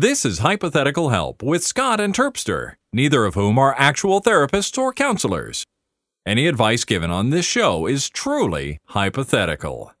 This is Hypothetical Help with Scott and Terpster, neither of whom are actual therapists or counselors. Any advice given on this show is truly hypothetical.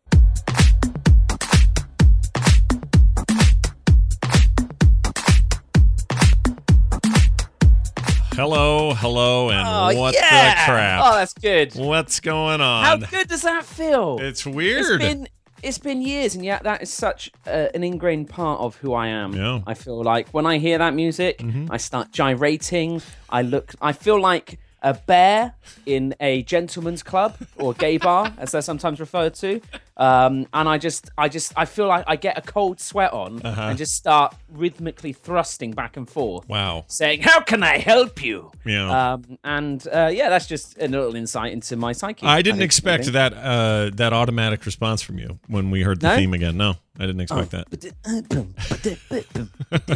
Hello, hello, and Oh, what yeah. the crap? Oh, that's good. What's going on? How good does that feel? It's It's weird. been it's been years, and yet that is such uh, an ingrained part of who I am. Yeah. Mm-hmm. I feel like when I hear that music, I start gyrating. I look. I feel like a bear in a gentleman's club or gay bar, as they're sometimes referred to. Um, and I just, I just, I feel like I get a cold sweat on Uh-huh. and just start rhythmically thrusting back and forth. wow. Saying, "How can I help you?" Yeah. Um, and uh, yeah, that's just a little insight into my psyche. I didn't think, expect that uh, that automatic response from you when we heard the No? theme again. No, I didn't expect that. and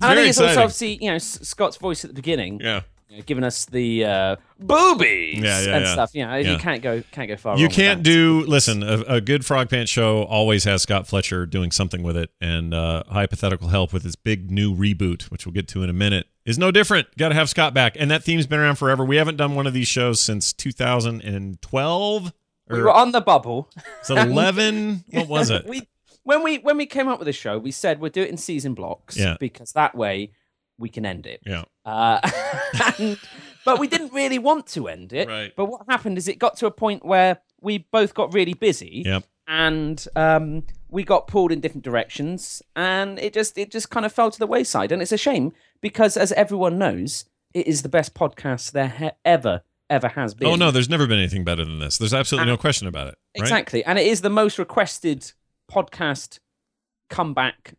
I think it's also obviously you know Scott's voice at the beginning, Yeah. You know, giving us the uh, boobies Yeah, yeah, and yeah. stuff. You know, Yeah. you can't go can't go far. You can't do. Listen, a, a good Frog Pants show always has Scott Fletcher doing something with it, and uh, hypothetical help with his big new reboot, which we'll get to in a minute, is no different. Got to have Scott back, and that theme's been around forever. We haven't done one of these shows since 2012 We were on the bubble. it's 11. what was it? we when we when we came up with the show, we said we'll do it in season blocks Yeah. because that way we can end it. Yeah. Uh, and, but we didn't really want to end it. Right. But what happened is it got to a point where we both got really busy. Yep. And um, we got pulled in different directions, and it just it just kind of fell to the wayside, and it's a shame because, as everyone knows, it is the best podcast there ha- ever ever has been. Oh no, there's never been anything better than this. There's absolutely no question about it. Right? Exactly, and it is the most requested podcast comeback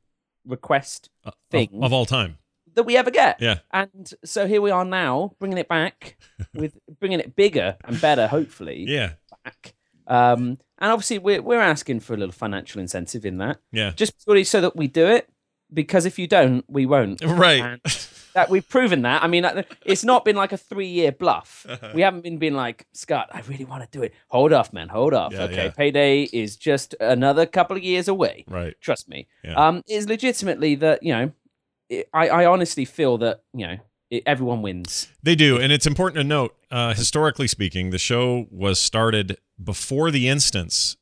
request Uh, Of, thing of all time. That we ever get. Yeah. And so here we are now, bringing it back with bringing it bigger and better, hopefully. Yeah. Back. Um, and obviously, we're we're asking for a little financial incentive in that, Yeah. just purely so that we do it. Because if you don't, we won't. Right. And that we've proven that. I mean, it's not been like a three-year bluff. Uh-huh. We haven't been being like, Scott, I really want to do it. Hold off, man. Hold off. Yeah, okay, yeah. payday is just another couple of years away. Right. Trust me. Yeah. Um, it's legitimately that you know, I I honestly feel that you know everyone wins. They do, and it's important to note, uh, historically speaking, the show was started before the instance,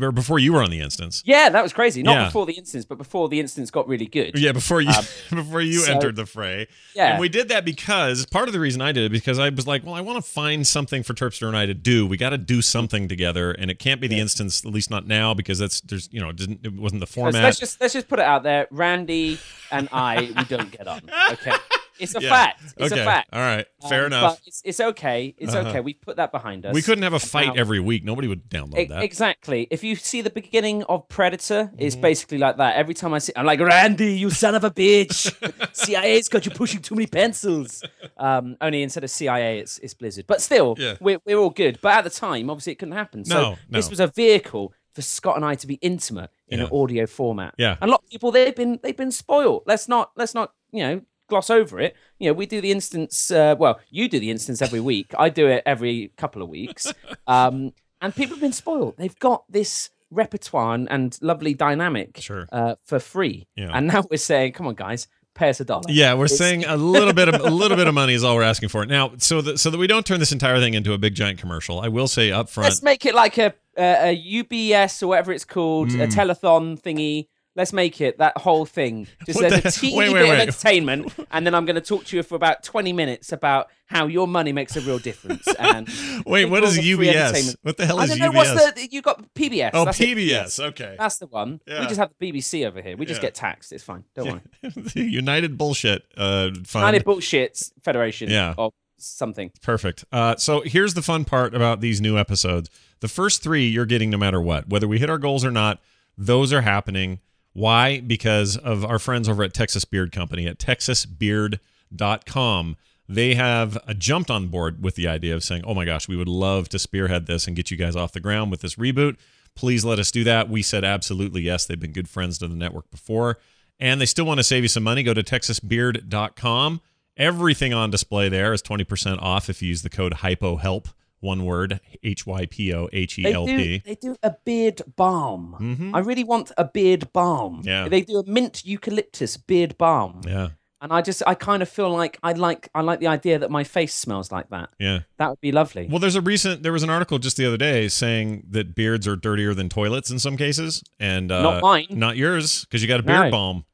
or before you were on the instance. Yeah, that was crazy. Not Yeah. before the instance, but before the instance got really good. Yeah, before you Um, before you so- entered the fray. Yeah. And we did that because part of the reason I did it because I was like, well, I want to find something for Terpster and I to do. We got to do something together, and it can't be the instance, at least not now, because that's there's you know it didn't it wasn't the format. let's just let's just put it out there. Randy and I, we don't get on. Okay, it's a Yeah. fact. It's okay, a fact. all right, fair Um, enough. But it's, it's okay. It's Uh-huh. okay. We put that behind us. We couldn't have a fight every week. Nobody would download E- that. Exactly. If you see the beginning of Predator, it's Mm-hmm. basically like that. Every time I see, I'm like, Randy, you son of a bitch! CIA's got you pushing too many pencils. Um, only instead of CIA, it's it's Blizzard. But still, Yeah. we're we're all good. But at the time, obviously, it couldn't happen. So No, this was a vehicle for Scott and I to be intimate in Yeah. an audio format. Yeah. And a lot of people they've been they've been spoiled. Let's not let's not you know gloss over it. You know, we do the instance. Uh, well, you do the instance every week. I do it every couple of weeks. Um, and people have been spoiled. They've got this repertoire and, and lovely dynamic Sure. uh, for free. Yeah. And now we're saying, come on, guys, pay us a dollar. Yeah, we're It's- saying a little bit of a little bit of money is all we're asking for now. So that so that we don't turn this entire thing into a big giant commercial, I will say up front. Let's make it like a, a, a UBS or whatever it's called, Mm. a telethon thingy. Let's make it that whole thing. Just the- a teeny wait, wait, bit wait. of entertainment, and then I'm going to talk to you for about 20 minutes about how your money makes a real difference. And Wait, what is the UBS? What the hell is I don't know UBS? what's the you got PBS. oh, that's it, PBS. Okay. That's the one. Yeah. We just have the BBC over here. We just Yeah. get taxed. It's fine. Don't worry. United bullshit uh. United Bullshit Federation Yeah. of something. Perfect. Uh, so here's the fun part about these new episodes. The first three you're getting no matter what. Whether we hit our goals or not, those are happening. Why? Because of our friends over at Texas Beard Company at texasbeard.com. They have uh, jumped on board with the idea of saying, oh my gosh, we would love to spearhead this and get you guys off the ground with this reboot. Please let us do that. We said absolutely yes. They've been good friends to the network before. And they still want to save you some money. Go to texasbeard.com. Everything on display there is 20% off if you use the code HYPOHELP one word, H Y P O H E L P. They do, P. they do a beard balm. Mhm. I really want a beard balm. Yeah. They do a mint eucalyptus beard balm. Yeah, And I just I kind of feel like I like I like the idea that my face smells like that. yeah. That would be lovely. Well, there's a recent there was an article just the other day saying that beards are dirtier than toilets in some cases, and uh, Not mine. not yours, because you got a beard No. balm.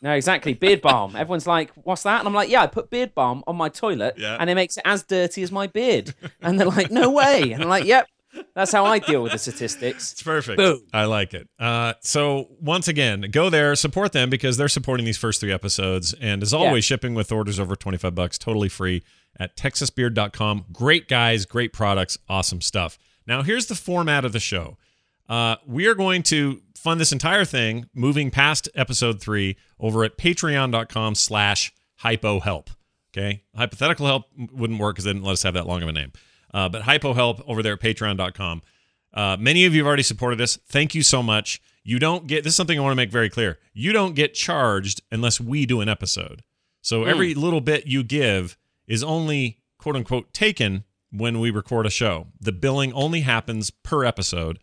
No, exactly. Beard balm. Everyone's like, "What's that?" And I'm like, "Yeah, I put beard balm on my toilet, Yeah. and it makes it as dirty as my beard." And they're like, "No way!" And I'm like, "Yep, that's how I deal with the statistics." It's perfect. Boom. I like it. Uh, so once again, go there, support them because they're supporting these first three episodes, and as always, shipping with orders over twenty five bucks, totally free at texasbeard.com. Great guys, great products, awesome stuff. Now here's the format of the show. Uh, we are going to fund this entire thing, moving past episode three, over at patreon.com slash hypo help. Okay. Hypothetical help wouldn't work because they didn't let us have that long of a name. Uh, but hypo help over there at patreon.com. Uh, many of you have already supported us. Thank you so much. You don't get this is something I want to make very clear. You don't get charged unless we do an episode. So every little bit you give is only quote unquote taken when we record a show. The billing only happens per episode,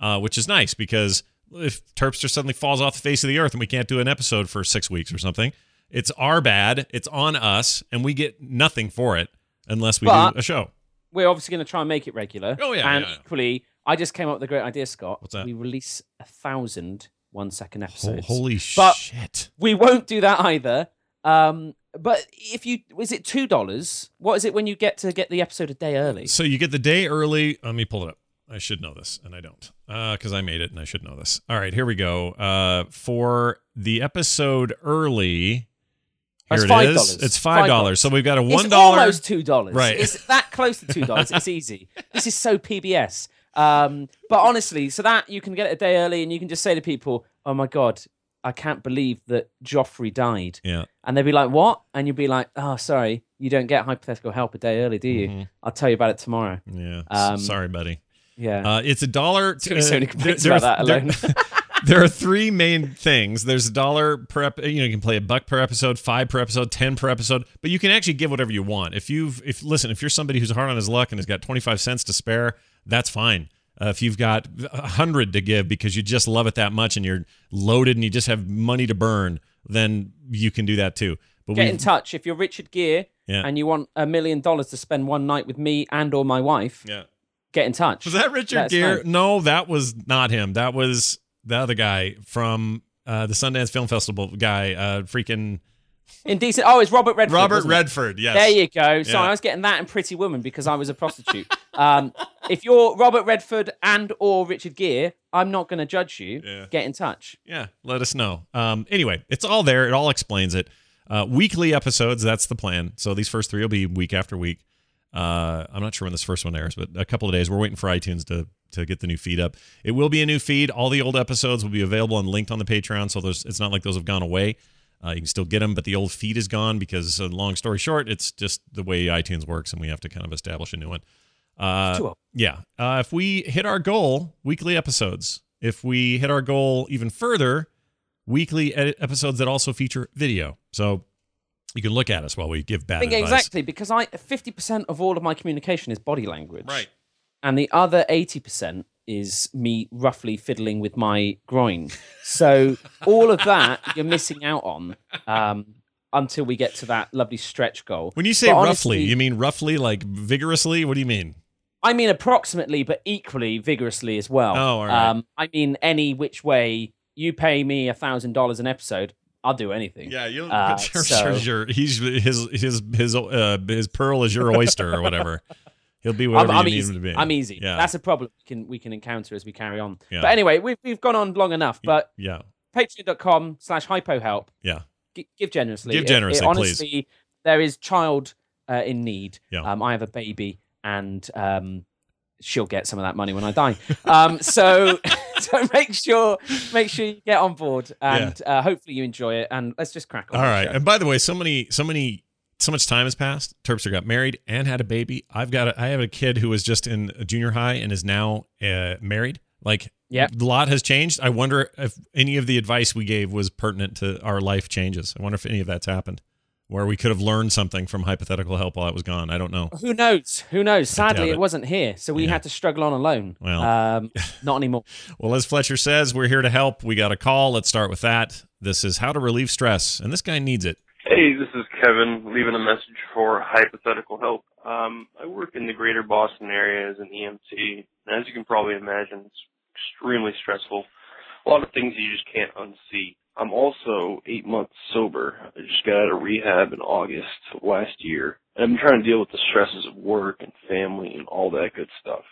uh, which is nice because if Terpster suddenly falls off the face of the earth and we can't do an episode for six weeks or something, it's our bad. It's on us, and we get nothing for it unless we But- do a show. We're obviously going to try and make it regular. Oh, yeah, And yeah, yeah. equally, I just came up with a great idea, Scott. What's that? We release a thousand one second Ho- episodes. holy But- shit! we won't do that either. Um, but if you is it two dollars? What is it when you get to get the episode a day early? So you get the day early. Let me pull it up. I should know this, and I don't, because I made it, and I should know this. All right, here we go. Uh, for the episode early, here That's it $5. is. It's five dollars. So we've got a one dollar. almost two dollars. Right. It's that close to two dollars. it's easy. This is so PBS. Um, but honestly, so that you can get it a day early, and you can just say to people, "Oh my god, I can't believe that Joffrey died," Yeah. and they'd be like, "What?" And you'd be like, "Oh, sorry, you don't get hypothetical help a day early, do you? Mhm. I'll tell you about it tomorrow." Yeah. Um, Sorry, buddy. Yeah. Uh, it's a dollar. Gonna be so many uh, complaints there- about that there- alone. there are three main things. There's a dollar per ep- you know you can play a buck per episode, five per episode, ten per episode, but you can actually give whatever you want. If you've if listen, if you're somebody who's hard on his luck and has got 25 cents to spare, that's fine. Uh, if you've got a hundred to give because you just love it that much and you're loaded and you just have money to burn, then you can do that too. But Get we in touch if you're Richard Gere Yeah. and you want a million dollars to spend one night with me and or my wife. yeah. Get in touch. Was that Richard That's Gere? nice. No, that was not him. That was the other guy from uh, the Sundance Film Festival guy. Uh, freaking Indecent. Oh, it's Robert Redford. Robert wasn't it? Redford. Yes. There you go. Sorry, Yeah. I was getting that and Pretty Woman because I was a prostitute. um, if you're Robert Redford and or Richard Gere, I'm not going to judge you. Yeah. Get in touch. Yeah, let us know. Um, anyway, it's all there. It all explains it. Uh, weekly episodes. That's the plan. So these first three will be week after week. Uh, I'm not sure when this first one airs, but a couple of days. We're waiting for iTunes to to get the new feed up. It will be a new feed. All the old episodes will be available and linked on the Patreon. So there's, it's not like those have gone away. Uh, you can still get them, but the old feed is gone because, uh, long story short, it's just the way iTunes works, and we have to kind of establish a new one. Uh, yeah. Uh, if we hit our goal, weekly episodes. If we hit our goal even further, weekly edit episodes that also feature video. So you can look at us while we give bad I advice. exactly because I 50% of all of my communication is body language. Right. and the other 80% is me roughly fiddling with my groin. So all of that you're missing out on um, until we get to that lovely stretch goal. When you say But roughly, honestly- you mean roughly, like vigorously? What do you mean? I mean approximately, but equally vigorously as well. Oh, all right. um, I mean any which way you pay me a thousand dollars an episode, I'll do anything. Yeah, you. Uh, sure, so- sure, He's his his his uh, his pearl is your oyster or whatever. He'll be whatever I'm, I'm you need him to be. I'm easy. Yeah. That's a problem we can we can encounter as we carry on. Yeah. But anyway, we've we've gone on long enough. But yeah. patreon.com slash hypo help. Yeah. G- give generously. Give It- it generously, please. there is child uh, in need. Yeah. Um, I have a baby, and um, she'll get some of that money when I die. um, so, so make sure make sure you get on board, and uh, hopefully you enjoy it. And let's just crack on. All right. show. And by the way, so many, so many, so much time has passed. Terpster got married and had a baby. I've got, a, I have a kid who was just in junior high and is now uh, married. Like, Yep. a lot has changed. I wonder if any of the advice we gave was pertinent to our life changes. I wonder if any of that's happened. Where we could have learned something from hypothetical help while it was gone. I don't know. Who knows? Who knows? Sadly, it. it. wasn't here, so we Yeah. had to struggle on alone. Well. um, not anymore. Well, as Fletcher says, we're here to help. We got a call. Let's start with that. This is how to relieve stress, and this guy needs it. Hey, this is Kevin leaving a message for hypothetical help. Um, I work in the greater Boston area as an EMT, and as you can probably imagine, it's extremely stressful. A lot of things you just can't unsee. I'm also eight months sober. I just got out of rehab in August last year, and I'm trying to deal with the stresses of work and family and all that good stuff.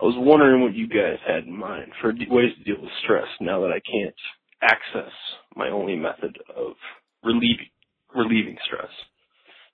I was wondering what you guys had in mind for ways to deal with stress now that I can't access my only method of relieving relieving stress.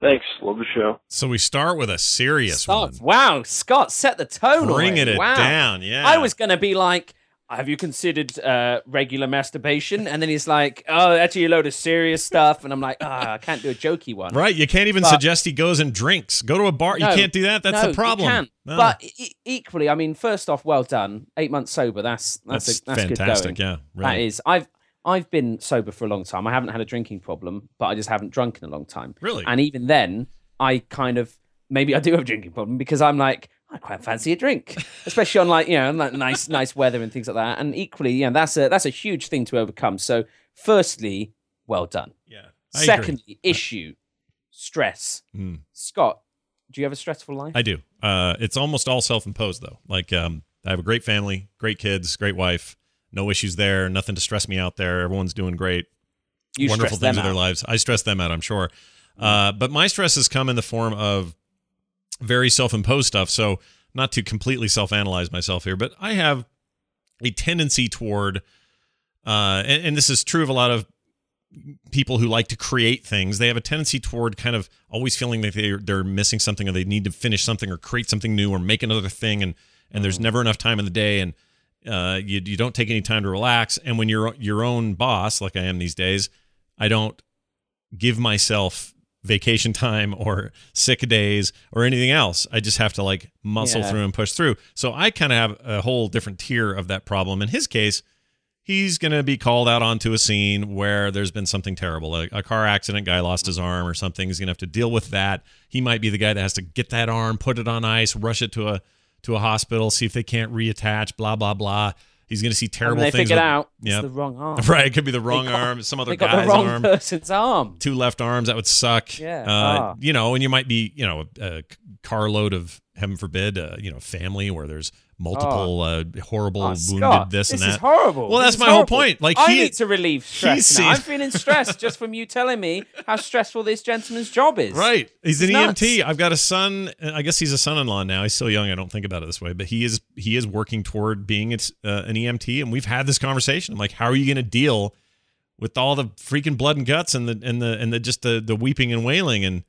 Thanks. Love the show. So we start with a serious Scott, one. wow, Scott set the tone. Bringing already. it wow. down. Yeah. I was going to be like, have you considered uh, regular masturbation? And then he's like, oh, actually a load of serious stuff. And I'm like, ah, I can't do a jokey one. Right. You can't even But- suggest he goes and drinks. Go to a bar. No. you can't do that. That's no, the problem. You can't. No. But e- equally, I mean, first off, well done. Eight months sober. That's that's that's, a, that's fantastic. good going. Yeah. That Really. is. I've I've been sober for a long time. I haven't had a drinking problem, but I just haven't drunk in a long time. Really? And even then, I kind of maybe I do have a drinking problem because I'm like I quite fancy a drink, especially on like you know like nice nice weather and things like that. And equally, yeah, that's a that's a huge thing to overcome. So, firstly, well done. yeah. I agree. Secondly, issue stress. Mm. Scott, do you have a stressful life? I do. Uh, it's almost all self-imposed though. Like um, I have a great family, great kids, great wife. No issues there. Nothing to stress me out there. Everyone's doing great. you wonderful things in their lives. I stress them out, I'm sure. Uh, but my stress has come in the form of very self-imposed stuff. So not to completely self-analyze myself here, but I have a tendency toward, uh, and, and this is true of a lot of people who like to create things. They have a tendency toward kind of always feeling that they're they're missing something, or they need to finish something, or create something new, or make another thing, and and there's never enough time in the day, and uh, you you don't take any time to relax. And when you're your own boss, like I am these days, I don't give myself vacation time or sick days or anything else. I just have to like muscle Yeah. through and push through. So I kind of have a whole different tier of that problem. In his case, he's going to be called out onto a scene where there's been something terrible, a, a car accident, guy lost his arm or something. He's going to have to deal with that. He might be the guy that has to get that arm, put it on ice, rush it to a to a hospital, see if they can't reattach, blah blah blah. He's going to see And terrible they things. figured with- out it's the wrong arm. Right, it could be the wrong arm, some other They guy's the wrong arm person's arm. two left arms that would suck Yeah. uh, Ah. you know and you might be you know a, a carload of heaven forbid uh, you know family where there's multiple uh, horrible Oh, wounded Scott, this and is that horrible. Well, This that's is my whole point. Like, I he- need to relieve stress. Now. I'm feeling stressed just from you telling me how stressful this gentleman's job is. right he's an nuts. emt i've got a son i guess he's a son-in-law now he's still young i don't think about it this way but he is he is working toward being it's, uh, an emt and we've had this conversation i'm like how are you going to deal with all the freaking blood and guts and the and the and the just the the weeping and wailing and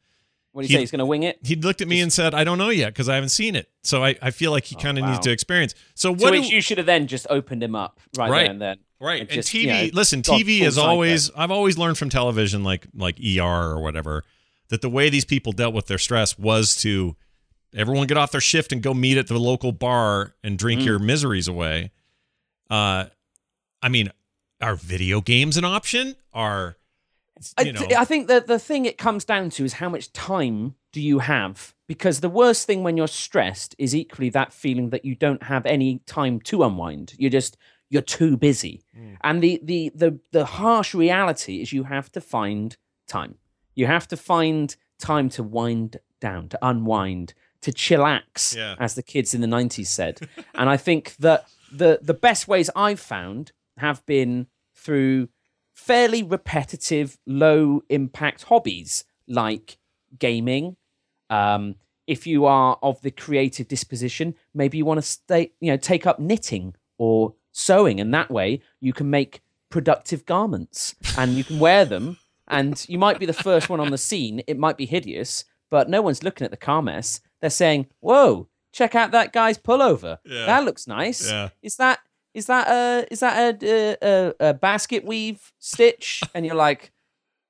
What do you He- say? He's going to wing it. he looked at me and said, "I don't know yet because I haven't seen it." So I, I feel like he kind of Oh, wow. needs to experience. So what? To do- you should have then just opened him up right, Right. and then. right? and And, just, TV. you know, listen, TV is always. I've always learned from television, like like ER or whatever, that the way these people dealt with their stress was to everyone get off their shift and go meet at the local bar and drink Mm. your miseries away. Uh, I mean, are video games an option? Are you know? th- I think that the thing it comes down to is how much time do you have? Because the worst thing when you're stressed is equally that feeling that you don't have any time to unwind. You're just you're too busy. Mm. And the the the the harsh reality is you have to find time. You have to find time to wind down, to unwind, to chillax, Yeah. as the kids in the 90s said. and I think that the the best ways I've found have been through fairly repetitive, low impact hobbies like gaming. Um, if you are of the creative disposition, maybe you want to stay, you know, take up knitting or sewing, and that way you can make productive garments and you can wear them. And you might be the first one on the scene. It might be hideous, but no one's looking at the car mess. They're saying, "Whoa, check out that guy's pullover. Yeah. That looks nice. Yeah. Is that is that a is that a, a, a, basket weave stitch?" and you're like,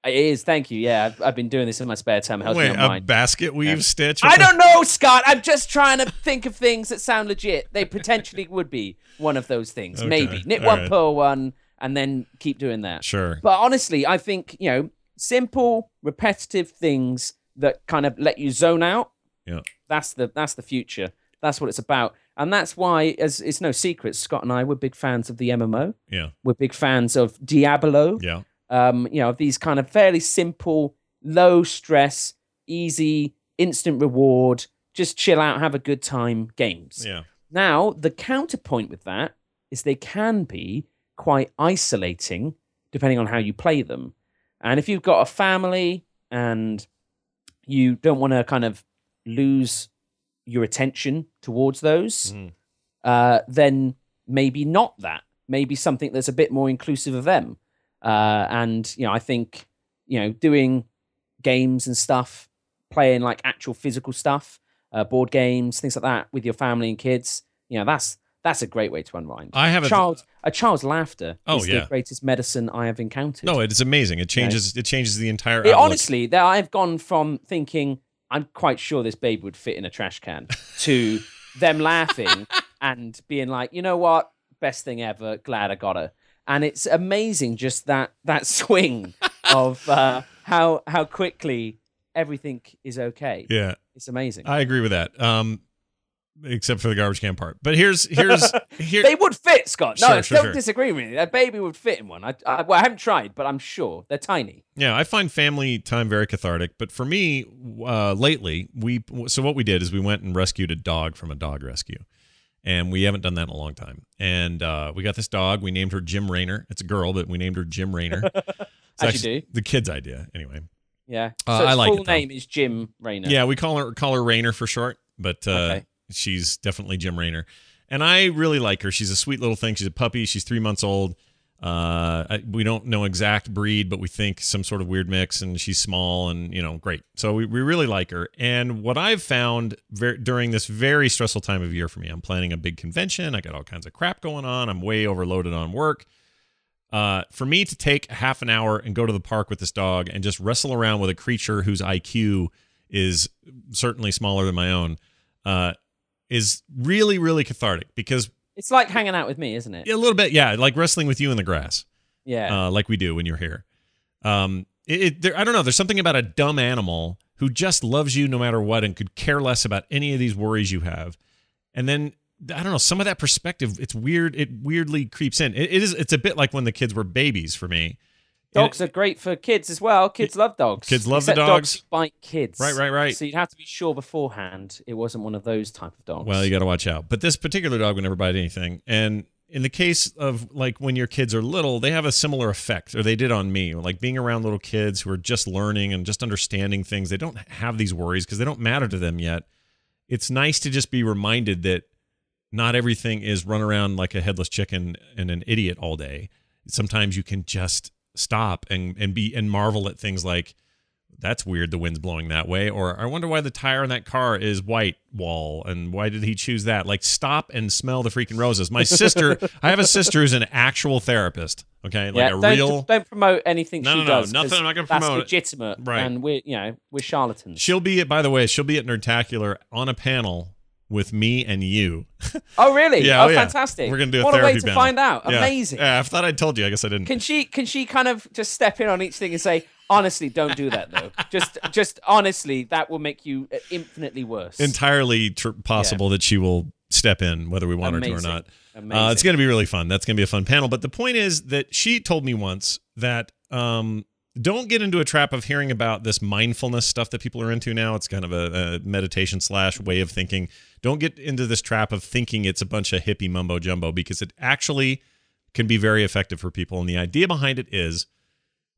uh, "It is. Thank you. Yeah, I've, I've been doing this in my spare time. Wait a mine." basket weave stitch? I don't know, Scott. I'm just trying to think of things that sound legit. They potentially would be one of those things. Okay, Maybe knit all one, right. purl one, and then keep doing that. Sure. But honestly, I think you know simple, repetitive things that kind of let you zone out. Yeah. That's the that's the future. That's what it's about. And that's why, as it's no secret, Scott and I were big fans of the MMO. Yeah. We're big fans of Diablo. Yeah. Um, you know, these kind of fairly simple, low stress, easy, instant reward, just chill out, have a good time games. Yeah. Now, the counterpoint with that is they can be quite isolating depending on how you play them. And if you've got a family and you don't want to kind of lose your attention towards those, Mhm. uh, then maybe not that. Maybe something that's a bit more inclusive of them. Uh, and, you know, I think, you know, doing games and stuff, playing like actual physical stuff, uh, board games, things like that with your family and kids, you know, that's that's a great way to unwind. I have a child, a child's laughter Oh, is yeah. the greatest medicine I have encountered. No, it's amazing. It changes. It changes the entire. It, honestly, that I've gone from thinking I'm quite sure this baby would fit in a trash can to them laughing and being like, you know what, best thing ever. Glad I got her. And it's amazing just that that swing of uh, how how quickly everything is okay. Yeah, It's amazing. I agree with that. Um, except for the garbage can part. But here's here's here. they would fit, Scott. No, Sure, sure, don't sure. disagree with me. That baby would fit in one. I, I, well, I haven't tried, but I'm sure they're tiny. Yeah, I find family time very cathartic. But for me, uh, lately, we so what we did is we went and rescued a dog from a dog rescue, and we haven't done that in a long time. And uh, we got this dog. We named her Jim Raynor. It's a girl, but we named her Jim Raynor. As you do. the kid's idea, anyway. Yeah. Uh, so I like full it, name is Jim Raynor. Yeah, we call her call her Raynor for short, but uh, Okay. She's definitely Jim Raynor, and I really like her. She's a sweet little thing. She's a puppy. She's three months old. Uh, I, we don't know exact breed, but we think some sort of weird mix, and she's small and you know great. So we, we really like her. And what I've found ver- during this very stressful time of year for me, I'm planning a big convention. I got all kinds of crap going on. I'm way overloaded on work. Uh, for me to take half an hour and go to the park with this dog and just wrestle around with a creature whose IQ is certainly smaller than my own uh, is really, really cathartic because It's like hanging out with me, isn't it? a little bit, yeah, like wrestling with you in the grass, Yeah. uh, like we do when you're here. Um, it, it, there, I don't know. There's something about a dumb animal who just loves you no matter what and could care less about any of these worries you have. And then I don't know some of that perspective. It's weird. It weirdly creeps in. It, it is. It's a bit like when the kids were babies for me. Dogs are great for kids as well. Kids love dogs. Kids love the Except dogs. bite kids. Right, right, right. So you'd have to be sure beforehand it wasn't one of those type of dogs. Well, you got to watch out. But this particular dog would never bite anything. And in the case of like when your kids are little, they have a similar effect, or they did on me. Like being around little kids who are just learning and just understanding things. They don't have these worries because they don't matter to them yet. It's nice to just be reminded that not everything is run around like a headless chicken and an idiot all day. Sometimes you can just stop and and be and marvel at things like that's weird the wind's blowing that way or i wonder why the tire on that car is white wall and why did he choose that like stop and smell the freaking roses my sister i have a sister who's an actual therapist okay like yeah, a don't, real don't promote anything No, she no, no, does. nothing 'cause I'm not gonna that's promote it. legitimate, Right. And we're you know we're charlatans. she'll be at by the way she'll be at nerdtacular on a panel with me and you oh really? Yeah, Oh, oh, yeah. fantastic. We're gonna do a what a way therapy to panel. find out. Yeah. Amazing. yeah i thought i told you i guess i didn't Can she can she kind of just step in on each thing and say, honestly, don't do that though. just just honestly, that will make you uh, infinitely worse. entirely tr- possible that she will step in whether we want her to or not Amazing. Uh, it's going to be really fun. That's going to be a fun panel. But the point is that she told me once that um, don't get into a trap of hearing about this mindfulness stuff that people are into now. It's kind of a, a meditation slash way of thinking. Don't get into this trap of thinking it's a bunch of hippie mumbo jumbo because it actually can be very effective for people. And the idea behind it is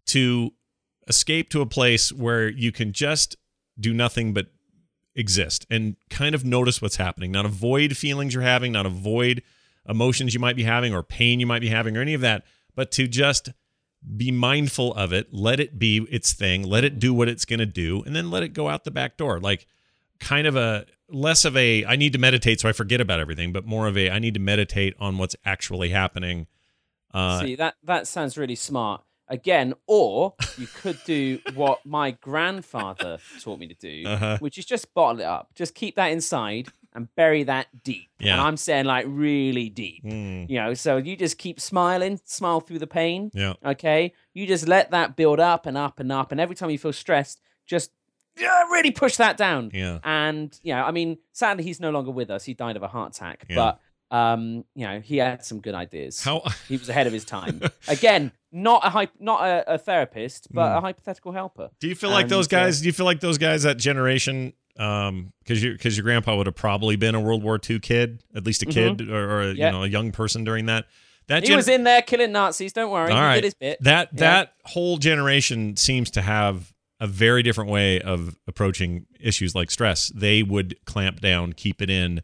to escape to a place where you can just do nothing but exist and kind of notice what's happening, not avoid feelings you're having, not avoid emotions you might be having or pain you might be having or any of that, but to just be mindful of it, let it be its thing, let it do what it's going to do, and then let it go out the back door. Like kind of a less of a I need to meditate so I forget about everything, but more of a I need to meditate on what's actually happening. Uh, See that that sounds really smart. Again, or you could do what my grandfather taught me to do, Uh-huh. which is just bottle it up. Just keep that inside and bury that deep. Yeah. And I'm saying like really deep. Mm, You know, so you just keep smiling, smile through the pain. yeah. Okay. You just let that build up and up and up. And every time you feel stressed, just yeah, really push that down. Yeah. And, you know, I mean, sadly, he's no longer with us. He died of a heart attack. Yeah. But, um, you know, he had some good ideas. How He was ahead of his time. Again, not a hype, not a, a therapist, but Mm. a hypothetical helper. do you feel like And, those uh, guys? do you feel like those guys that generation? Um, because you because your grandpa would have probably been a World War II kid, at least a kid or, or a, Yeah. you know a young person during that. That He gen- was in there killing Nazis. Don't worry. All he right. did his bit. that Yeah. that whole generation seems to have a very different way of approaching issues like stress. They would clamp down, keep it in,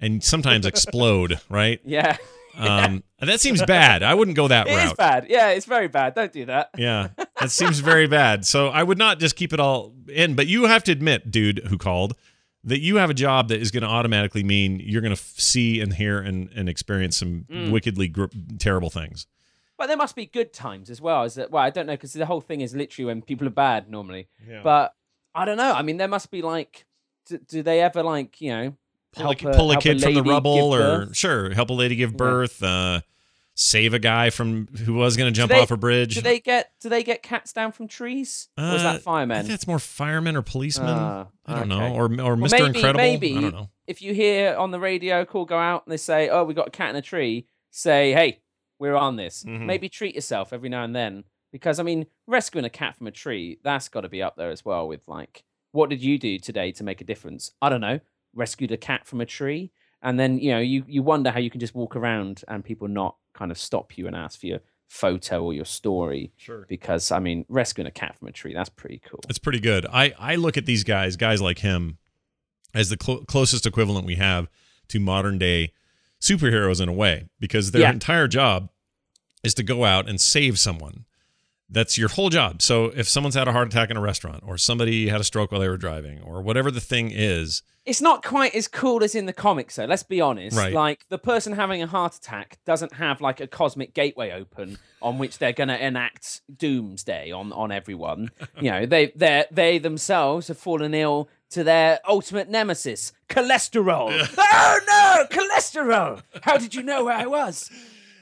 and sometimes explode. Right? Yeah. Um, that seems bad. I wouldn't go that It route. It is bad. Yeah, it's very bad. Don't do that. Yeah, that seems very bad. So I would not just keep it all in. But you have to admit, dude who called, that you have a job that is going to automatically mean you're going to f- see and hear and, and experience some Mm. wickedly gr- terrible things. But there must be good times as well. Is that well? I don't know because the whole thing is literally when people are bad normally. Yeah. But I don't know. I mean, there must be like, do, do they ever like you know pull a, pull a kid from the rubble or birth? sure help a lady give Yeah. birth uh save a guy from who was going to jump they- off a bridge Do they get do they get cats down from trees? or is Uh, that I firemen? think that's more firemen or policemen Ah, i don't okay. know or or mr maybe- incredible maybe- i don't know If you hear on the radio call go out and they say, "Oh, we got a cat in a tree," say, "Hey, we're on this." Mhm. Maybe treat yourself every now and then because I mean, rescuing a cat from a tree that's got to be up there as well. With like, what did you do today to make a difference? I don't know. Rescued a cat from a tree, and then you know you you wonder how you can just walk around and people not kind of stop you and ask for your photo or your story. Sure. Because I mean, rescuing a cat from a tree that's pretty cool. it's pretty good. I i look at these guys guys like him as the clo closest equivalent we have to modern day superheroes in a way because their Yeah. entire job is to go out and save someone. That's your whole job. So if someone's had a heart attack in a restaurant or somebody had a stroke while they were driving or whatever the thing is It's not quite as cool as in the comics, though. Let's be honest. Right. Like the person having a heart attack doesn't have like a cosmic gateway open on which they're going to enact doomsday on on everyone. you know, they they they themselves have fallen ill to their ultimate nemesis, cholesterol. oh no, cholesterol! How did you know where I was?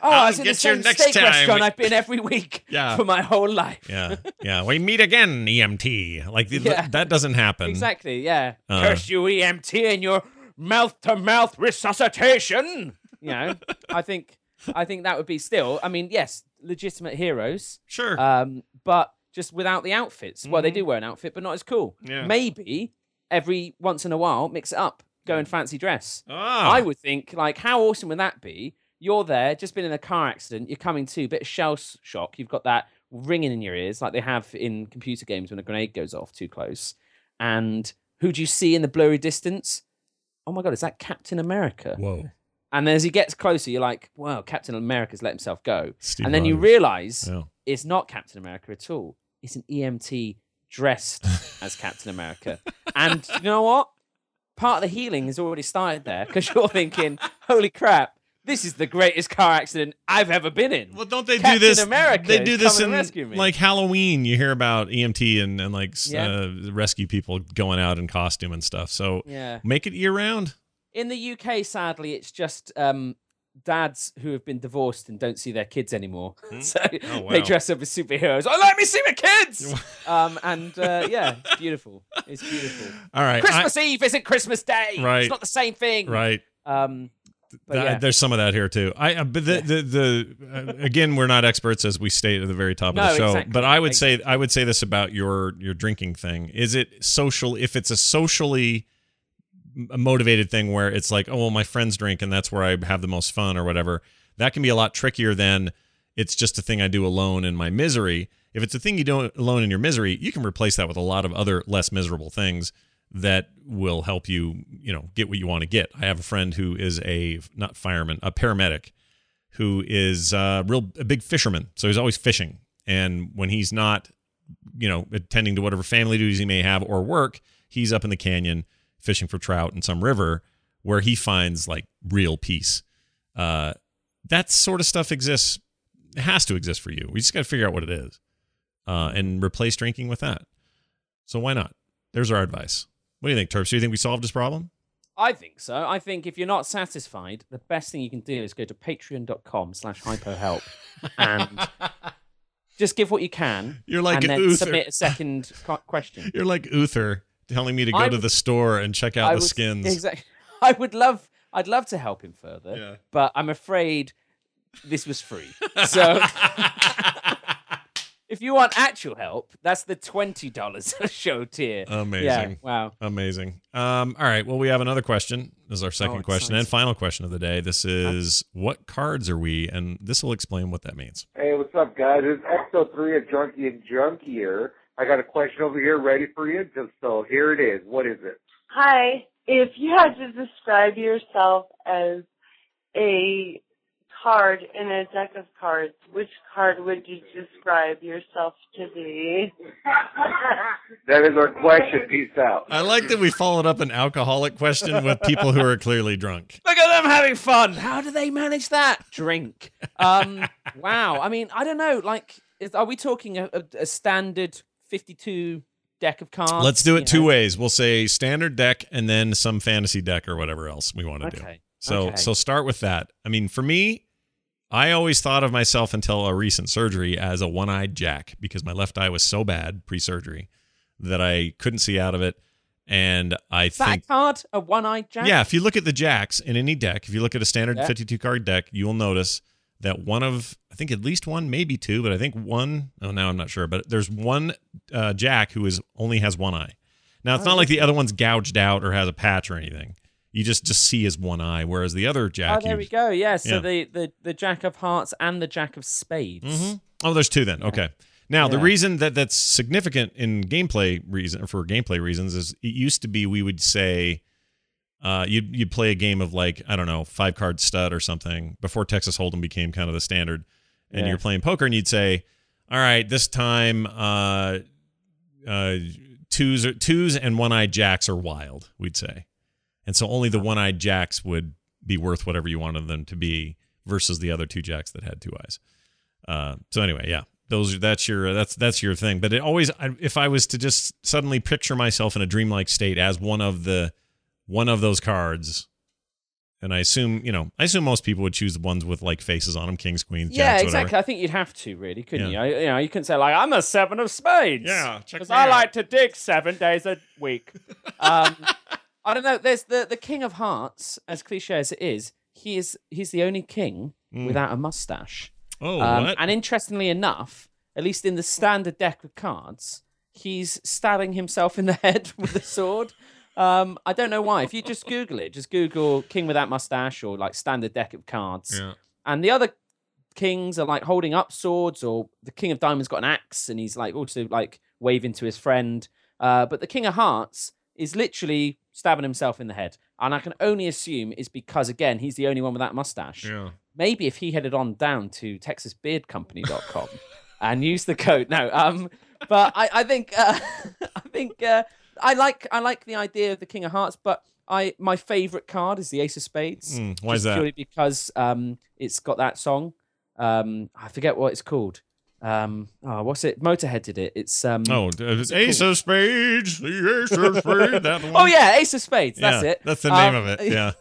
Oh, I I'll was in the same steak time. restaurant I've been every week Yeah. for my whole life. yeah yeah we meet again emt like Yeah. that doesn't happen Exactly, yeah. Uh. Curse you, EMT, and your mouth to mouth resuscitation. You know, I think I think that would be still. I mean, yes, legitimate heroes, sure um, but just without the outfits. Well, they do wear an outfit, but not as cool. Mm-hmm. Yeah. Maybe every once in a while, mix it up, go in fancy dress. ah, I would think, like, how awesome would that be? You're there, just been in a car accident, you're coming to, bit of shell shock. You've got that ringing in your ears, like they have in computer games when a grenade goes off too close. And who do you see in the blurry distance? Oh my God, is that Captain America? whoa And then as he gets closer, you're like, wow, Captain America's let himself go. Steve and then you realize yeah. it's not Captain America at all. It's an EMT dressed as Captain America. And you know what? Part of the healing has already started there because you're thinking, holy crap, this is the greatest car accident I've ever been in. Well, don't they Captain do this? In America they do this in like Halloween. You hear about EMT and, and like Yeah. uh, rescue people going out in costume and stuff. So Yeah. make it year round. In the UK, sadly, it's just um, dads who have been divorced and don't see their kids anymore. so Oh, wow. they dress up as superheroes. Oh, let me see my kids! um, and uh, yeah, it's beautiful. It's beautiful. All right, I- Christmas Eve isn't Christmas Day. Right. It's not the same thing. right. Um, yeah. There's some of that here too. I uh, but the the, the uh, again we're not experts as we state at the very top No, of the show. exactly. But I would say I would say this about your your drinking thing. Is it social? If it's a socially motivated thing where it's like, oh well, my friends drink and that's where I have the most fun or whatever, that can be a lot trickier than it's just a thing I do alone in my misery. If it's a thing you do alone in your misery, you can replace that with a lot of other less miserable things that will help you, you know, get what you want to get. I have a friend who is a not fireman, a paramedic, who is a real a big fisherman. So he's always fishing, and when he's not, you know, attending to whatever family duties he may have or work, he's up in the canyon fishing for trout in some river where he finds like real peace. Uh, that sort of stuff exists. Has to exist for you. We just got to figure out what it is, uh, and replace drinking with that. So why not? There's our advice. What do you think, Terps? Do you think we solved this problem? I think so. I think if you're not satisfied, the best thing you can do is go to patreon.com slash hypohelp and just give what you can. You're like and then Uther. submit a second question. You're like Uther telling me to go I to would- the store and check out I the would- skins. Exactly. I would love I'd love to help him further, Yeah. but I'm afraid this was free. So if you want actual help, that's the twenty dollars a show tier. Amazing. Yeah. Wow. Amazing. Um, all right. Well, we have another question. This is our second Oh, question and final question of the day. This is what cards are we? And this will explain what that means. Hey, what's up, guys? It's XO3 of Junkie and Junk here. I got a question over here ready for you. Just so here it is. What is it? Hi. If you had to describe yourself as a card in a deck of cards, which card would you describe yourself to be? That is our question. Peace out. I like that we followed up an alcoholic question with people who are clearly drunk. Look at them having fun. How do they manage that? Drink. Um, wow. I mean, I don't know. Like, is, are we talking a, a, a standard 52 deck of cards? Let's do it two know? ways. We'll say standard deck and then some fantasy deck or whatever else we want to do. Okay. So okay. so start with that. I mean, for me, I always thought of myself until a recent surgery as a one-eyed jack because my left eye was so bad pre-surgery that I couldn't see out of it. And I Is that think card? A one-eyed jack? Yeah, if you look at the jacks in any deck, if you look at a standard Yeah. 52 card deck, you will notice that one of, I think at least one, maybe two, but I think one, oh, now I'm not sure, but there's one uh, jack who is only has one eye. Now, it's Oh, not like the other one's gouged out or has a patch or anything. You just just see his one eye, whereas the other jack. Oh, there we go. Yeah. So Yeah. the, the the jack of hearts and the jack of spades. Mhm. Oh, there's two then. Okay. Now the reason that that's significant in gameplay reason for gameplay reasons is it used to be we would say uh, you'd you'd play a game of like I don't know five card stud or something before Texas Hold'em became kind of the standard, and Yeah. you're playing poker and you'd say, all right, this time uh, uh, twos are, twos and one eyed jacks are wild. We'd say, and so only the one eyed jacks would be worth whatever you wanted them to be versus the other two jacks that had two eyes. Uh, so anyway, yeah, those that's your that's that's your thing. But it always, if I was to just suddenly picture myself in a dreamlike state as one of the one of those cards, and I assume you know, I assume most people would choose the ones with like faces on them, kings, queens, Yeah, jacks, exactly. whatever. I think you'd have to, really, couldn't Yeah. you? I, you know, you couldn't say like I'm a seven of spades. Yeah, because I out. like to dig seven days a week. Um, I don't know. There's the the King of Hearts, as cliche as it is. He is he's the only king Mm. without a mustache. Oh, Um, what? and interestingly enough, at least in the standard deck of cards, he's stabbing himself in the head with a sword. Um, I don't know why. If you just Google it, just Google King without mustache or like standard deck of cards, yeah. and the other kings are like holding up swords, or the King of Diamonds got an axe and he's like also like waving to his friend. Uh, but the King of Hearts is literally stabbing himself in the head, and I can only assume is because again he's the only one with that mustache. Yeah. maybe if he headed on down to texasbeardcompany.com and used the code. No um but i i think uh, i think uh, i like i like the idea of the king of hearts but i my favorite card is the ace of spades. Mm, why is that? purely because um it's got that song. Um i forget what it's called um oh what's it motorhead did it it's um Oh, it's Ace called? of Spades, the Ace of Spades. That one. oh yeah ace of spades that's Yeah, it That's the name Um, of it. Yeah.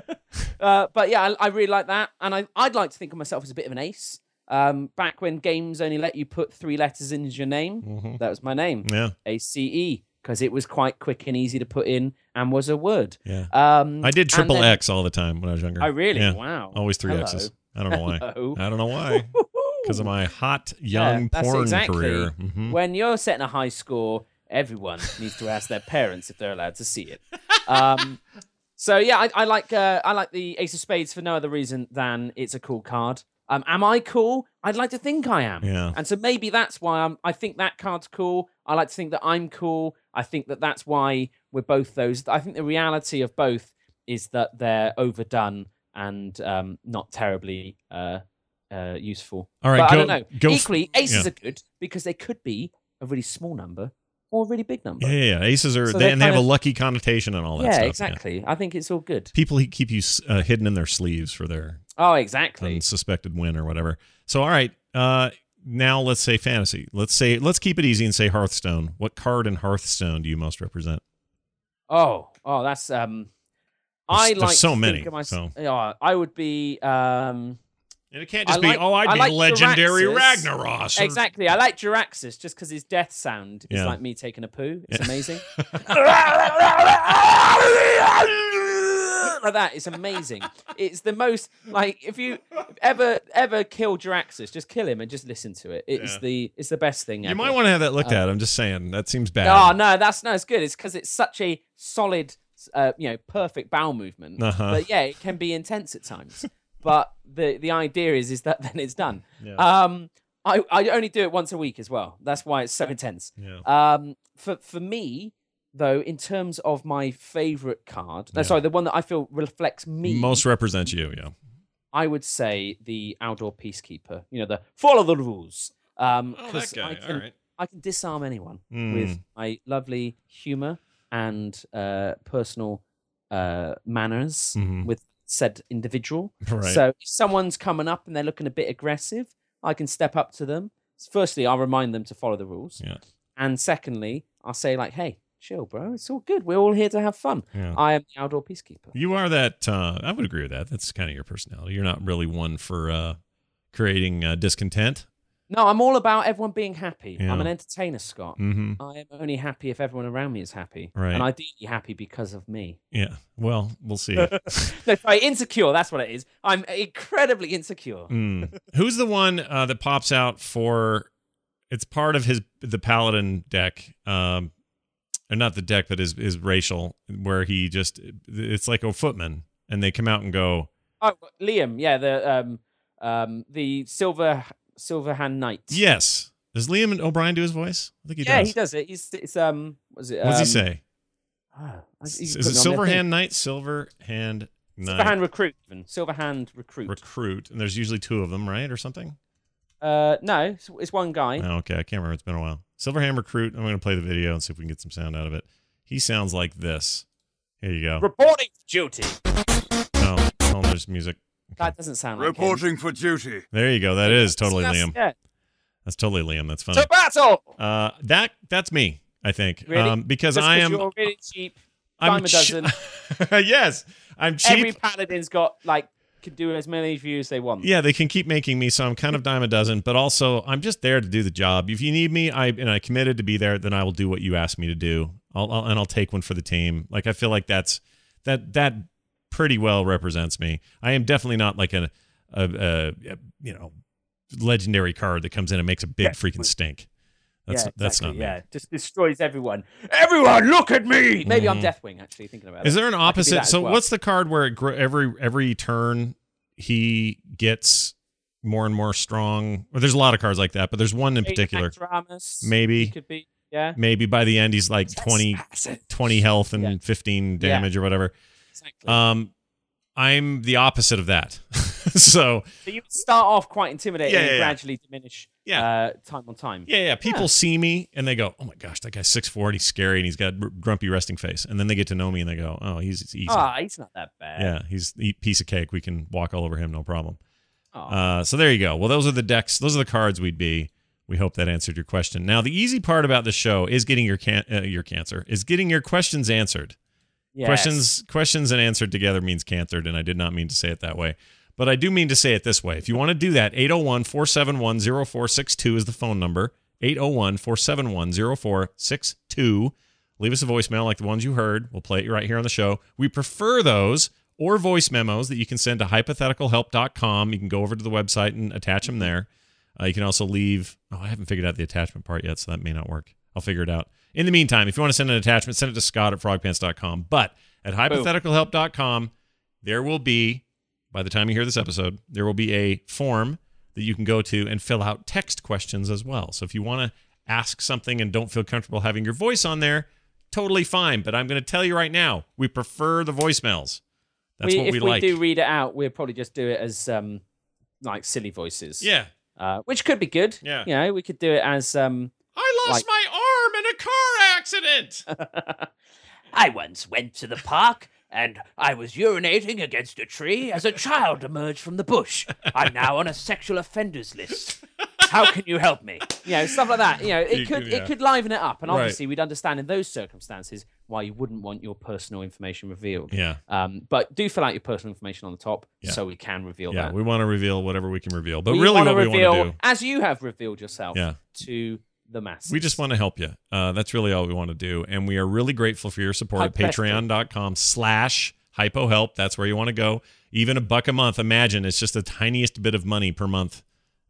uh, but yeah, I, I really like that, and I, I'd like to think of myself as a bit of an ace. Um, back when games only let you put three letters in as your name, Mhm. that was my name, Yeah. A C E, because it was quite quick and easy to put in, and was a word. Yeah. Um, I did triple then- X all the time when I was younger. i really? Yeah. Wow. Always three Hello. X's. I don't know why. Hello. I don't know why. Because of my hot Yeah, young that's porn exactly. career. Mhm. When you're setting a high score, everyone needs to ask their parents if they're allowed to see it. Um, so yeah, I, I like uh, I like the Ace of Spades for no other reason than it's a cool card. Um, am I cool? I'd like to think I am. Yeah. And so maybe that's why I'm. I think that card's cool. I like to think that I'm cool. I think that that's why we're both those. I think the reality of both is that they're overdone and um, not terribly uh, uh, useful. All right, but go- I don't know. go Equally, aces yeah. are good because they could be a really small number or a really big number. Yeah, yeah, yeah. Aces are, So they, and they have kind a lucky connotation and all that yeah, stuff. exactly. I think it's all good. People keep you uh, hidden in their sleeves for their Oh, exactly. suspected win or whatever. So, all right. Uh, now let's say fantasy. Let's say let's keep it easy and say Hearthstone. What card in Hearthstone do you most represent? Oh, oh, that's um. I there's like so many, my, so. Yeah, I would be. Um, And it can't I just be, like- oh, I'd I be like legendary Jaraxxus. Ragnaros. or- exactly. I like Jaraxxus just because his death sound is Yeah. like me taking a poo. It's Yeah. amazing. like that. It's amazing. It's the most like if you ever ever kill Jaraxxus, just kill him and just listen to it. It's Yeah. the it's the best thing. Ever. You might want to have that looked Uh, at. I'm just saying. That seems bad. Oh no, that's no, it's good. It's because it's such a solid, uh, you know, perfect bowel movement. Uh-huh. But yeah, it can be intense at times. but the the idea is is that then it's done. Yeah. Um, I I only do it once a week as well. That's why it's so intense. yeah. Um, for for me though, in terms of my favorite card, no, sorry, the one that I feel reflects me Most represents you, yeah. I would say the Aldor Peacekeeper. You know, the follow the rules. Um, Oh, that guy. I can, All right. I can disarm anyone Mm. with my lovely humor and uh, personal uh, manners Mhm. with said individual. Right. So if someone's coming up and they're looking a bit aggressive, I can step up to them. Firstly, I'll remind them to follow the rules. Yeah. And secondly, I'll say like, "Hey, chill, bro. It's all good. We're all here to have fun. Yeah. I am the Aldor Peacekeeper." You are that. Uh, I would agree with that. That's kind of your personality. You're not really one for uh, creating uh, discontent. No, I'm all about everyone being happy. Yeah. I'm an entertainer, Scott. hmm I am only happy if everyone around me is happy. Right. And ideally happy because of me. Yeah. Well, we'll see. no, sorry, insecure. That's what it is. I'm incredibly insecure. Mm. Who's the one uh, that pops out for? It's part of his the paladin deck, um, or not the deck, but his his racial, where he just it's like a footman, and they come out and go, Oh, Liam. Yeah, the um um the silver silver hand knight. yes. Does Liam O'Brien do his voice? I think he yeah, does. he does it. He's it's um what is it? What does he um, say? I- Is it putting on their Silver. Hand Knight? Silver Hand Knight Silver hand recruit. Even silver hand recruit. recruit, and there's usually two of them, right, or something? uh, no, it's, it's one guy. Oh, okay, I can't remember. It's been a while. Silver Hand recruit. I'm going to play the video and see if we can get some sound out of it. He sounds like this. Here you go. Reporting duty. Oh, oh, there's music. That doesn't sound like him. Reporting for duty. There you go. That is totally That's- Liam. Yeah. That's totally Liam. That's funny. To battle. Uh, that that's me. I think. Really? Um, because Just I 'cause am. You're really cheap. I'm dime a dozen. yes, I'm cheap. Every paladin's got like can do as many views they want. Yeah, they can keep making me, so I'm kind of dime a dozen. But also, I'm just there to do the job. If you need me, I and I committed to be there, then I will do what you ask me to do. I'll, I'll and I'll take one for the team. Like I feel like that's that that pretty well represents me. I am definitely not like a a, a, a you know legendary card that comes in and makes a big Yeah. freaking stink. That's yeah, that's not me. Yeah, just destroys everyone. Everyone, look at me. Maybe I'm Mhm. Deathwing. Actually, thinking about it. Is there an I could be opposite? So well. what's the card where it gr- every every turn he gets more and more strong? Well, there's a lot of cards like that, but there's one in particular. Maybe. could be. Yeah, Maybe by the end he's like 20, 20 health and Yeah. 15 Yeah. damage or whatever. Exactly. Um, I'm the opposite of that. so so you start off quite intimidating Yeah, and yeah, yeah. gradually diminish. Yeah. uh, time on time. yeah, yeah. People Yeah. see me and they go, "Oh my gosh, that guy's six four and he's scary and he's got r- grumpy resting face." And then they get to know me and they go, "Oh, he's easy. Ah, he's not that bad. yeah, he's a piece of cake. We can walk all over him, no problem." Aw. Uh, so there you go. Well, those are the decks. Those are the cards we'd be. We hope that answered your question. Now, the easy part about the show is getting your can- uh, your cancer is getting your questions answered. Yes. Questions questions and answered together means cancered, and I did not mean to say it that way. But I do mean to say it this way. If you want to do that, 801 471 0462 is the phone number. 801 471 0462. Leave us a voicemail like the ones you heard. We'll play it right here on the show. We prefer those or voice memos that you can send to hypotheticalhelp.com. You can go over to the website and attach them there. Uh, you can also leave. Oh, I haven't figured out the attachment part yet, so that may not work. I'll figure it out. In the meantime, if you want to send an attachment, send it to Scott at frogpants.com. But at hypotheticalhelp.com, there will be, by the time you hear this episode, there will be a form that you can go to and fill out text questions as well. So if you want to ask something and don't feel comfortable having your voice on there, totally fine. But I'm going to tell you right now, we prefer the voicemails. That's what we, what if we, we like. do read it out, we'll probably just do it as um, like silly voices. yeah. uh, which could be good. Yeah. you know, we could do it as um. I lost Like- my arm a car accident. I once went to the park and I was urinating against a tree as a child emerged from the bush. I'm now on a sexual offenders list. How can you help me? you know, stuff like that. You know, it You could could- yeah. it could liven it up, and Right. obviously we'd understand in those circumstances why you wouldn't want your personal information revealed. Yeah. Um, but do fill out your personal information on the top Yeah. so we can reveal Yeah, that. we want to reveal whatever we can reveal. But really, wanna what we reveal, want to do, as you have revealed yourself, Yeah. to the masses. we just want to help you. Uh, that's really all we want to do. And we are really grateful for your support at patreon.com slash hypohelp. That's where you want to go. Even a buck a month. Imagine it's just the tiniest bit of money per month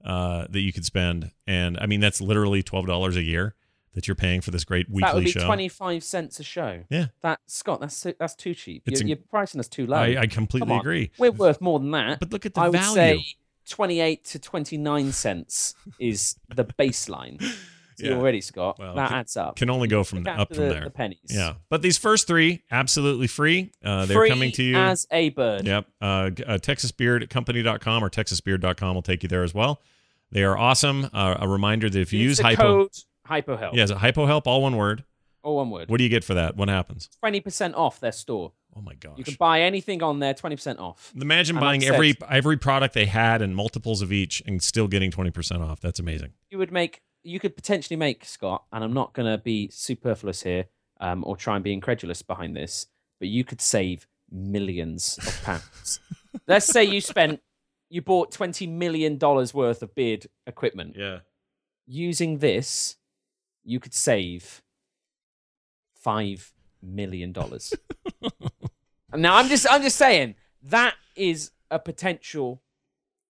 uh, that you could spend. And I mean, that's literally $12 a year that you're paying for this great that would weekly be show. twenty five cents a show. Yeah. That Scott, that's that's too cheap. You're, in- you're pricing us too low. I, I completely agree. We're worth more than that. But look at the I would value. say twenty eight to twenty nine cents is the baseline. See Yeah. already, Scott. Well, that can- adds up. Can only go from up from the, there. The pennies. Yeah. But these first three, absolutely free. Uh, they're Free coming to you. as a bird. Yep. Uh, uh, TexasBeardCompany.com or TexasBeard.com will take you there as well. They are awesome. Uh, a reminder that if you use, the Hypo, code HypoHelp. yeah, is it Hypo Help, all one word. All one word. What do you get for that? What happens? Twenty percent off their store. Oh my gosh! You can buy anything on there. Twenty percent off. Imagine and buying every every product they had and multiples of each, and still getting twenty percent off. That's amazing. You would make. You could potentially make Scott, and I'm not going to be superfluous here, um, or try and be incredulous behind this, but you could save millions of pounds. Let's say you spent, you bought twenty million dollars worth of beard equipment. Yeah. Using this, you could save five million dollars. now I'm just I'm just saying that is a potential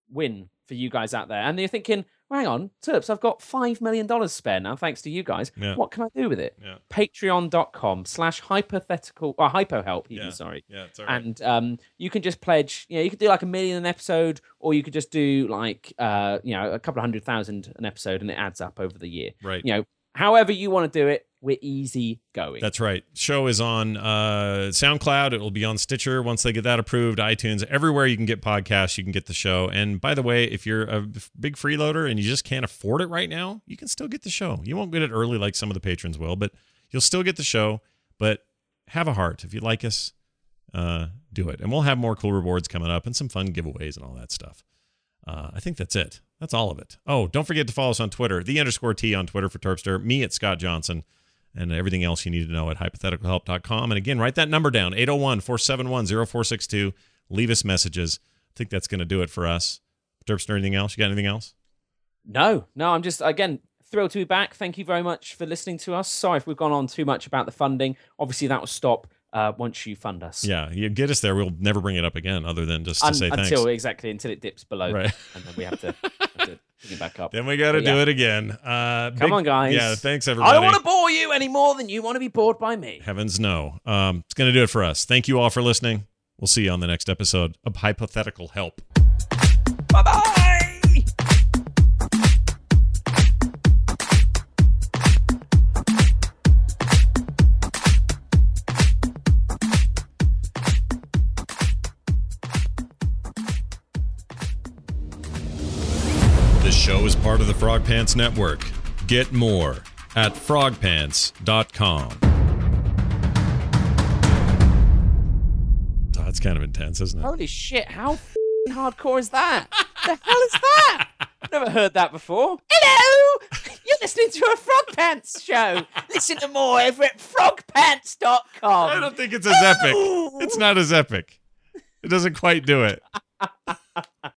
win for you guys out there. And you're thinking, hang on, Terps, I've got five million dollars spare now, thanks to you guys. Yeah. What can I do with it? Yeah. Patreon.com slash hypothetical or hypohelp, even Yeah. sorry. Yeah. It's all right. And um, you can just pledge. You know, you could do like a million an episode, or you could just do like uh, you know, a couple of hundred thousand an episode, and it adds up over the year. right. You know, however you want to do it, we're easy going. That's right. Show is on uh, SoundCloud. It will be on Stitcher once they get that approved. iTunes, everywhere you can get podcasts, you can get the show. And by the way, if you're a big freeloader and you just can't afford it right now, you can still get the show. You won't get it early like some of the patrons will, but you'll still get the show. But have a heart. If you like us, uh, do it. And we'll have more cool rewards coming up and some fun giveaways and all that stuff. Uh, I think that's it. That's all of it. Oh, don't forget to follow us on Twitter, the underscore T on Twitter for Terpster, me at Scott Johnson and everything else you need to know at hypotheticalhelp.com. And again, write that number down 801 471 0462. Leave us messages. I think that's going to do it for us. Terpster, anything else? You got anything else? No, no, I'm just again thrilled to be back. Thank you very much for listening to us. Sorry if we've gone on too much about the funding. Obviously, that will stop uh, once you fund us. Yeah, you get us there. We'll never bring it up again other than just to Un- say thanks. until exactly until it dips below, Right. and then we have to, have to back up. Then we got to do yeah. it again. Uh, Come big- on, guys. Yeah, thanks, everybody. I don't want to bore you any more than you want to be bored by me. Heavens no. Um, it's going to do it for us. Thank you all for listening. We'll see you on the next episode of Hypothetical Help. Bye bye. Frog Pants Network. Get more at frogpants.com. Oh, that's kind of intense, isn't it? Holy shit! How f***ing hardcore is that? the hell is that? Never heard that before. Hello, you're listening to a Frog Pants show. Listen to more over at frogpants.com. I don't think it's as epic. It's not as epic. It doesn't quite do it.